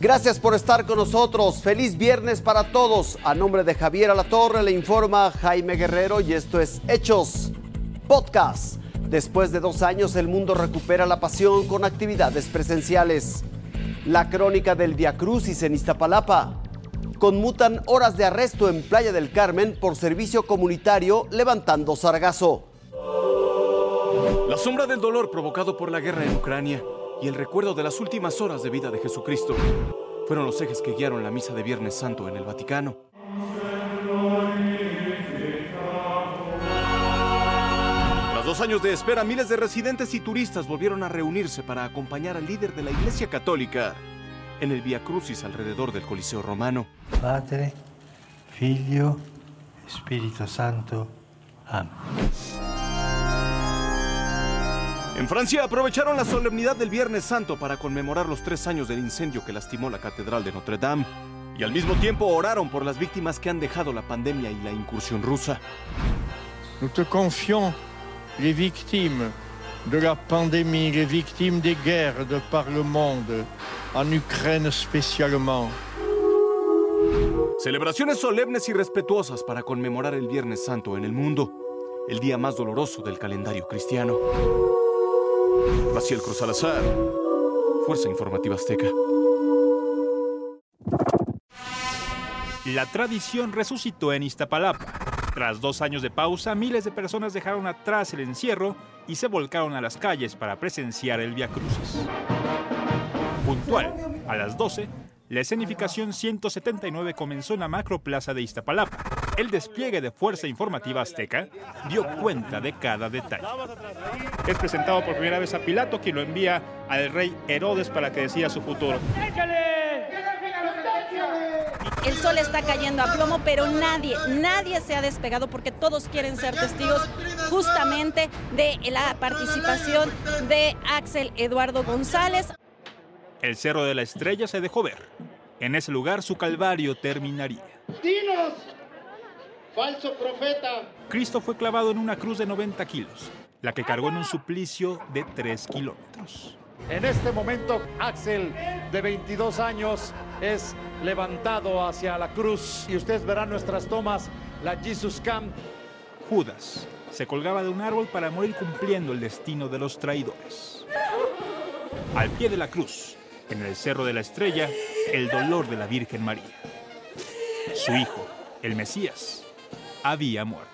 Gracias por estar con nosotros. Feliz viernes para todos. A nombre de Javier Alatorre le informa Jaime Guerrero y esto es Hechos Podcast. Después de dos años el mundo recupera la pasión con actividades presenciales. La crónica del Via Crucis en Iztapalapa. Conmutan horas de arresto en Playa del Carmen por servicio comunitario levantando sargazo. La sombra del dolor provocado por la guerra en Ucrania y el recuerdo de las últimas horas de vida de Jesucristo fueron los ejes que guiaron la misa de Viernes Santo en el Vaticano. Tras dos años de espera, miles de residentes y turistas volvieron a reunirse para acompañar al líder de la Iglesia Católica en el Via Crucis alrededor del Coliseo Romano. Padre, Figlio, Espíritu Santo. Amén. En Francia aprovecharon la solemnidad del Viernes Santo para conmemorar los tres años del incendio que lastimó la Catedral de Notre Dame y al mismo tiempo oraron por las víctimas que han dejado la pandemia y la incursión rusa. Nous te confions les victimes de la pandémie, les victimes des guerres de par le monde, en Ukraine spécialement. Celebraciones solemnes y respetuosas para conmemorar el Viernes Santo en el mundo, el día más doloroso del calendario cristiano. Maciel Cruz Salazar, Fuerza Informativa Azteca. La tradición resucitó en Iztapalapa. Tras dos años de pausa, miles de personas dejaron atrás el encierro y se volcaron a las calles para presenciar el Via Crucis. Puntual, a las 12, la escenificación 179 comenzó en la macroplaza de Iztapalapa. El despliegue de Fuerza Informativa Azteca dio cuenta de cada detalle. Es presentado por primera vez a Pilato, quien lo envía al rey Herodes para que decida su futuro. El sol está cayendo a plomo, pero nadie, nadie se ha despegado porque todos quieren ser testigos justamente de la participación de Axel Eduardo González. El Cerro de la Estrella se dejó ver. En ese lugar su calvario terminaría. ¡Falso profeta! Cristo fue clavado en una cruz de 90 kilos, la que cargó en un suplicio de 3 kilómetros. En este momento, Axel, de 22 años, es levantado hacia la cruz y ustedes verán nuestras tomas, la Jesus Camp. Judas se colgaba de un árbol para morir cumpliendo el destino de los traidores. Al pie de la cruz, en el Cerro de la Estrella, el dolor de la Virgen María. Su hijo, el Mesías, había muerto.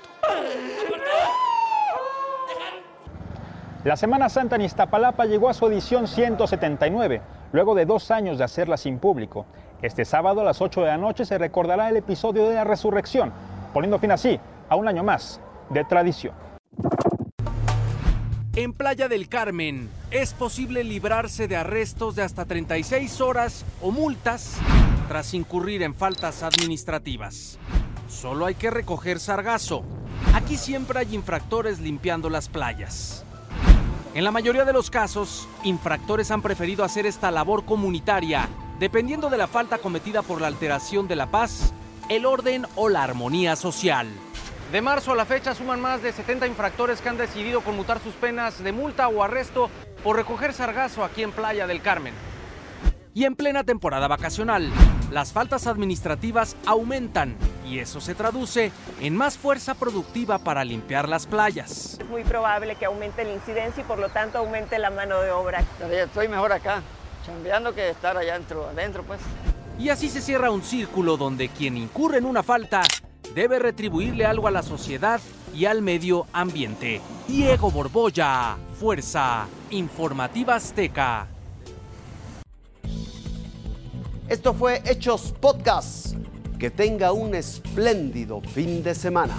La Semana Santa en Iztapalapa llegó a su edición 179, luego de dos años de hacerla sin público. Este sábado a las 8 de la noche se recordará el episodio de la resurrección, poniendo fin así a un año más de tradición. En Playa del Carmen es posible librarse de arrestos de hasta 36 horas o multas tras incurrir en faltas administrativas. Solo hay que recoger sargazo. Aquí siempre hay infractores limpiando las playas. En la mayoría de los casos, infractores han preferido hacer esta labor comunitaria, dependiendo de la falta cometida por la alteración de la paz, el orden o la armonía social. De marzo a la fecha suman más de 70 infractores que han decidido conmutar sus penas de multa o arresto por recoger sargazo aquí en Playa del Carmen. Y en plena temporada vacacional, las faltas administrativas aumentan y eso se traduce en más fuerza productiva para limpiar las playas. Es muy probable que aumente la incidencia y por lo tanto aumente la mano de obra. Estoy mejor acá, chambeando que estar allá adentro, adentro pues. Y así se cierra un círculo donde quien incurre en una falta debe retribuirle algo a la sociedad y al medio ambiente. Diego Borbolla, Fuerza Informativa Azteca. Esto fue Hechos Podcast. Que tenga un espléndido fin de semana.